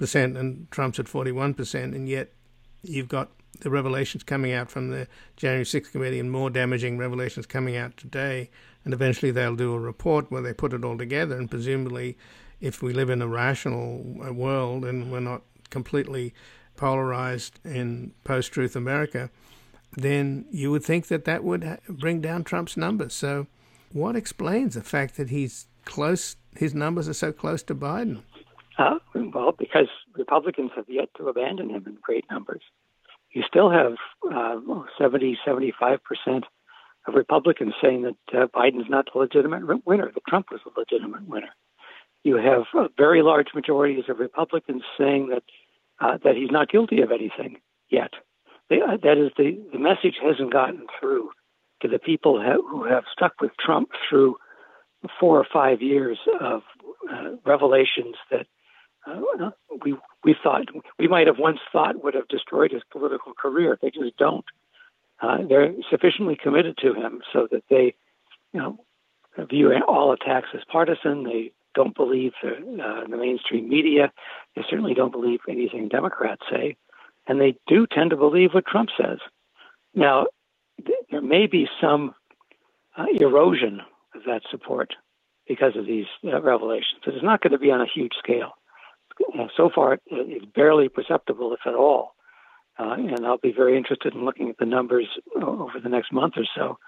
and Trump's at 41%, and yet you've got the revelations coming out from the January 6th committee and more damaging revelations coming out today. And eventually they'll do a report where they put it all together. And presumably, if we live in a rational uh, world and we're not completely polarized in post truth America, then you would think that that would bring down Trump's numbers. So, what explains the fact that he's close? His numbers are so close to Biden. Uh, well, because Republicans have yet to abandon him in great numbers. You still have uh, 70, 75 percent of Republicans saying that uh, Biden's not the legitimate winner, that Trump was the legitimate winner. You have uh, very large majorities of Republicans saying that uh, that he's not guilty of anything yet. They, uh, that is, the, the message hasn't gotten through to the people who have stuck with Trump through four or five years of uh, revelations that uh, we we thought we might have once thought would have destroyed his political career. They just don't. Uh, they're sufficiently committed to him so that they, you know, view all attacks as partisan. They don't believe the, uh, the mainstream media. They certainly don't believe anything Democrats say, and they do tend to believe what Trump says. Now, there may be some uh, erosion of that support because of these uh, revelations. It's not going to be on a huge scale. Uh, so far, it's barely perceptible, if at all. Uh, and I'll be very interested in looking at the numbers over the next month or so,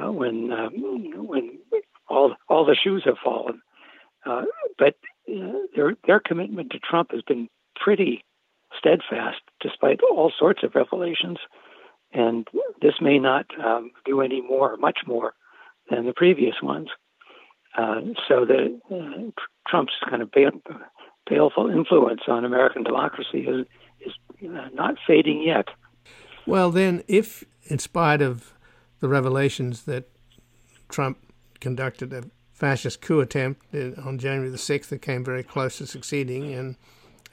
uh, when um, when all all the shoes have fallen. Uh, but uh, their their commitment to Trump has been pretty steadfast, despite all sorts of revelations. And this may not um, do any more, much more, than the previous ones. Uh, so the uh, Trump's kind of baleful influence on American democracy is is uh, not fading yet. Well, then, if in spite of the revelations that Trump conducted a fascist coup attempt on January the 6th that came very close to succeeding and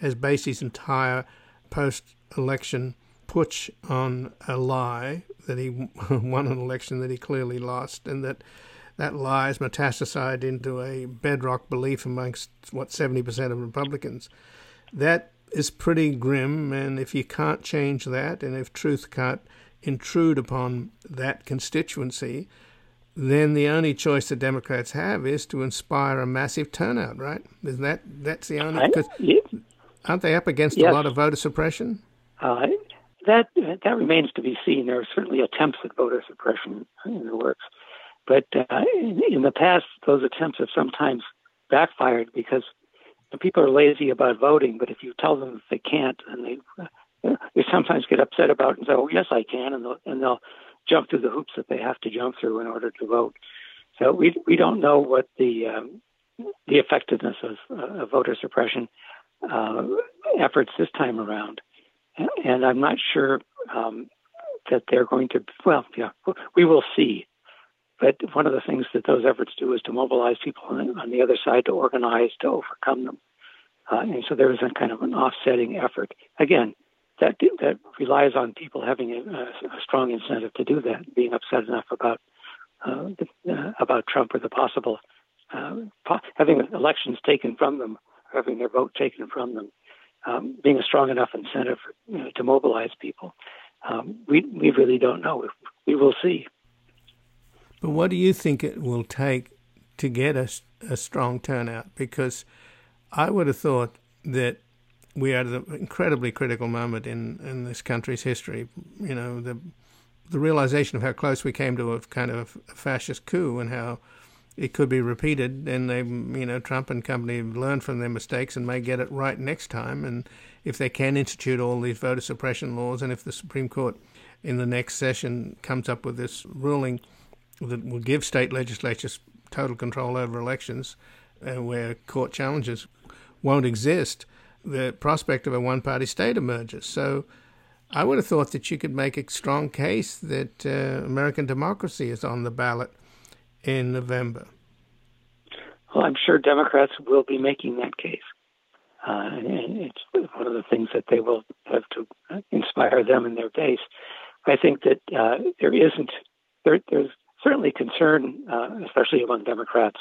as based his entire post election putsch on a lie that he won an election that he clearly lost and that that lie is metastasized into a bedrock belief amongst what 70% of Republicans. That is pretty grim, and if you can't change that, and if truth can't intrude upon that constituency, then the only choice the Democrats have is to inspire a massive turnout, right? Isn't that that's the only? Because aren't they up against yes. a lot of voter suppression? Uh, that that remains to be seen. There are certainly attempts at voter suppression in the works, but uh, in, in the past, those attempts have sometimes backfired because people are lazy about voting. But if you tell them that they can't, and they uh, they sometimes get upset about it and say, "Oh, yes, I can," and they'll, and they'll jump through the hoops that they have to jump through in order to vote. So we we don't know what the um, the effectiveness of, uh, of voter suppression uh, efforts this time around, and I'm not sure um, that they're going to. Well, yeah, we will see. But one of the things that those efforts do is to mobilize people on the other side to organize to overcome them. Uh, and so there is a kind of an offsetting effort. Again, that that relies on people having a, a strong incentive to do that, being upset enough about uh, uh, about Trump or the possible uh, po- having elections taken from them, having their vote taken from them, um, being a strong enough incentive you know, to mobilize people. Um, we we really don't know. We will see. But what do you think it will take to get a, a strong turnout? Because I would have thought that we are at an incredibly critical moment in, in this country's history. You know, the the realization of how close we came to a kind of fascist coup and how it could be repeated. And they, you know, Trump and company have learned from their mistakes and may get it right next time. And if they can institute all these voter suppression laws, and if the Supreme Court in the next session comes up with this ruling that will give state legislatures total control over elections, uh, where court challenges won't exist, the prospect of a one party state emerges. So I would have thought that you could make a strong case that uh, American democracy is on the ballot in November. Well, I'm sure Democrats will be making that case. Uh, and it's one of the things that they will have to inspire them in their base. I think that uh, there isn't, there, there's certainly concern, uh, especially among Democrats,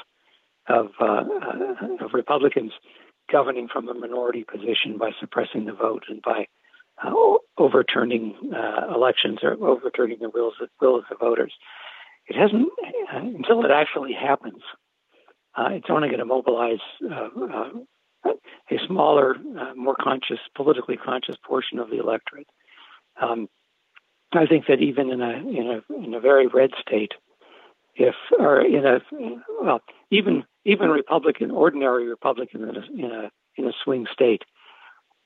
of, uh, uh, of Republicans governing from a minority position by suppressing the vote and by uh, overturning elections or overturning the wills of, will of the voters. It hasn't uh, until it actually happens. Uh, it's only going to mobilize uh, uh, a smaller, uh, more conscious, politically conscious portion of the electorate. Um, I think that even in a in a in a very red state, if or in a well, even even Republican, ordinary Republican in a in a, in a swing state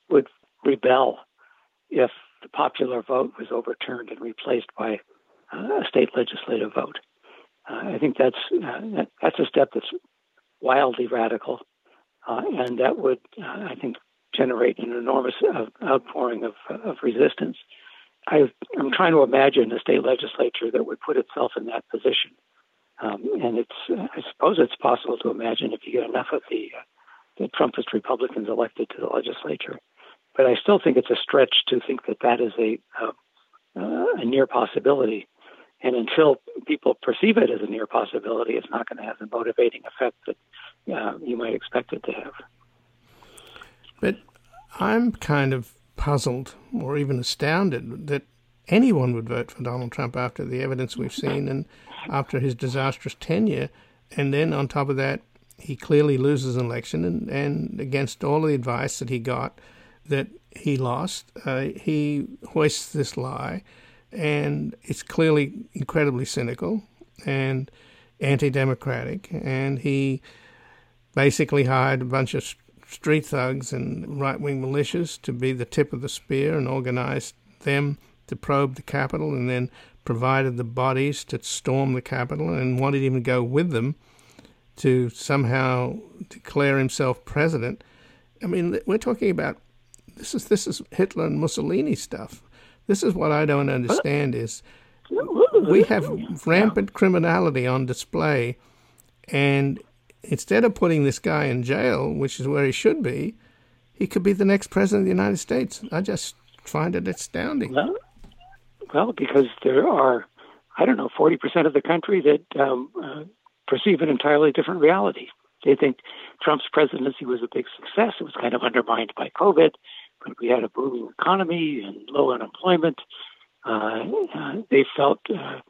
would rebel if the popular vote was overturned and replaced by a state legislative vote. Uh, I think that's uh, that, that's a step that's wildly radical, uh, and that would, uh, I think, generate an enormous outpouring of, of resistance. i am trying to imagine a state legislature that would put itself in that position, um, and it's I suppose it's possible to imagine if you get enough of the the Trumpist Republicans elected to the legislature. But I still think it's a stretch to think that that is a uh, a near possibility. And until people perceive it as a near possibility, it's not going to have the motivating effect that uh, you might expect it to have. But I'm kind of puzzled or even astounded that anyone would vote for Donald Trump after the evidence we've seen and after his disastrous tenure. And then on top of that, he clearly loses an election, and, and against all the advice that he got that he lost, uh, he hoists this lie and it's clearly incredibly cynical and anti-democratic. And he basically hired a bunch of street thugs and right-wing militias to be the tip of the spear and organized them to probe the Capitol, and then provided the bodies to storm the Capitol, and wanted him to go with them to somehow declare himself president. I mean, we're talking about this is this is Hitler and Mussolini stuff. This is what I don't understand is we have rampant criminality on display and instead of putting this guy in jail, which is where he should be, he could be the next president of the United States. I just find it astounding. Well, well because there are, I don't know, 40% of the country that um, uh, perceive an entirely different reality. They think Trump's presidency was a big success. It was kind of undermined by COVID we had a booming economy and low unemployment. Uh, uh, they felt uh,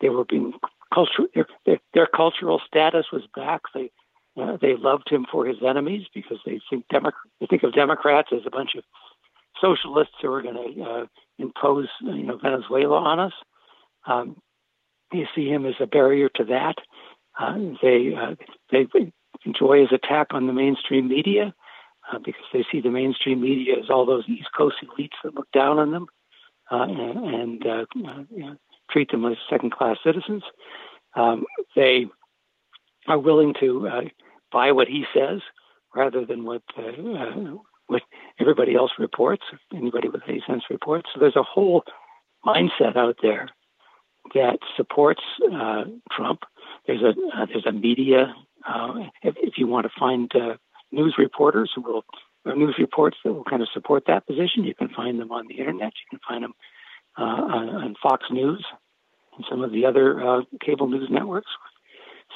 they were being cultural. Their, their, their, cultural status was back. They uh, they loved him for his enemies because they think Demo- they think of Democrats as a bunch of socialists who are going to uh, impose you know Venezuela on us. Um, they see him as a barrier to that. Uh, they they enjoy his attack on the mainstream media uh, because they see the mainstream media as all those East Coast elites that look down on them uh, and, and uh, you know, treat them as second class citizens. Um, they are willing to uh, buy what he says rather than what uh, uh, what everybody else reports, anybody with any sense reports. So there's a whole mindset out there that supports uh, Trump. There's a uh, there's a media. Uh, if, if, you want to find news reporters who will, or news reports that will kind of support that position. You can find them on the internet. You can find them uh, on, on, Fox News and some of the other uh, cable news networks.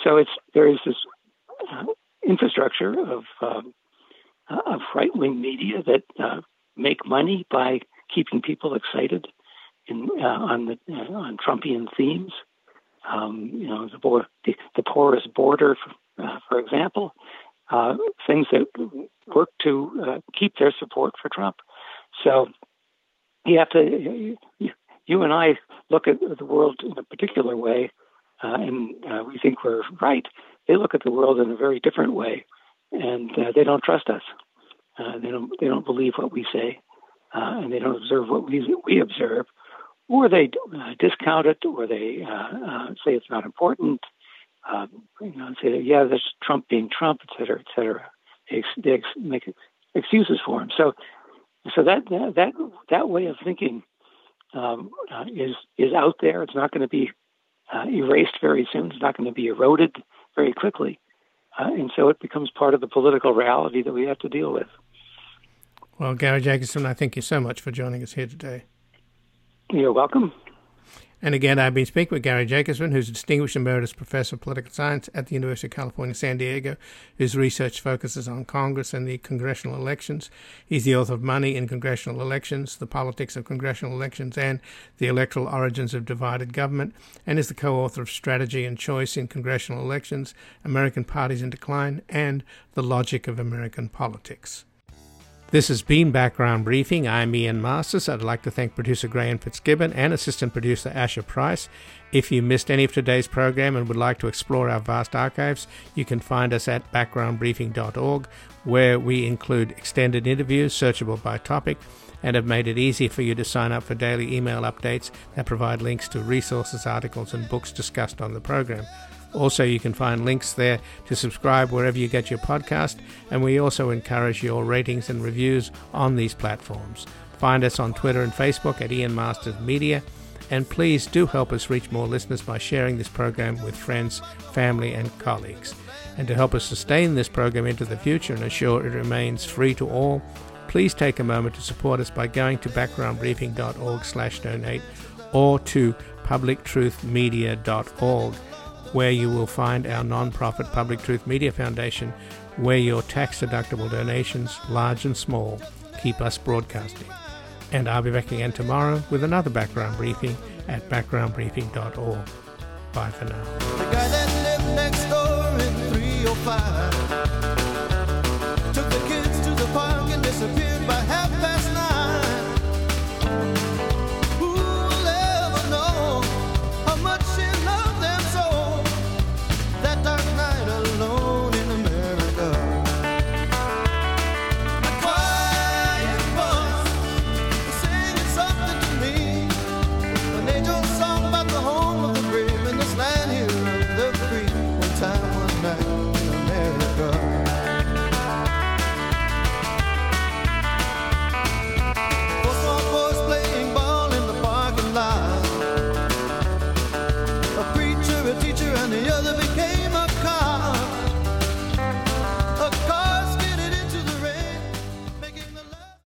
So it's there is this uh, infrastructure of um, of right wing media that uh, make money by keeping people excited in, uh, on the uh, on Trumpian themes. Um, you know, the, the, the porous border, for, for example, uh, things that work to uh, keep their support for Trump. So you have to, you, you and I look at the world in a particular way, uh, and uh, we think we're right. They look at the world in a very different way, and uh, they don't trust us. They don't. They don't believe what we say, and they don't observe what we we observe, or they discount it, or they say it's not important um, you know, say, yeah, that's Trump being Trump, et cetera, et cetera. They, they make excuses for him. So, so that that that way of thinking um, uh, is is out there. It's not going to be uh, erased very soon. It's not going to be eroded very quickly, uh, and so it becomes part of the political reality that we have to deal with. Well, Gary Jacobson, I thank you so much for joining us here today. You're welcome. And again, I've been speaking with Gary Jacobson, who's a distinguished emeritus professor of political science at the University of California, San Diego. His research focuses on Congress and the congressional elections. He's the author of Money in Congressional Elections, The Politics of Congressional Elections, and The Electoral Origins of Divided Government, and is the co author of Strategy and Choice in Congressional Elections, American Parties in Decline, and The Logic of American Politics. This has been Background Briefing. I'm Ian Masters. I'd like to thank producer Graham Fitzgibbon and assistant producer Asher Price. If you missed any of today's program and would like to explore our vast archives, you can find us at backgroundbriefing.org, where we include extended interviews searchable by topic and have made it easy for you to sign up for daily email updates that provide links to resources, articles, and books discussed on the program. Also, you can find links there to subscribe wherever you get your podcast, and we also encourage your ratings and reviews on these platforms. Find us on Twitter and Facebook at Ian Masters Media, and please do help us reach more listeners by sharing this program with friends, family, and colleagues. And to help us sustain this program into the future and ensure it remains free to all, please take a moment to support us by going to backgroundbriefing.org/donate or to publictruthmedia.org where you will find our non-profit Public Truth Media Foundation, where your tax-deductible donations, large and small, keep us broadcasting. And I'll be back again tomorrow with another background briefing at backgroundbriefing.org. Bye for now.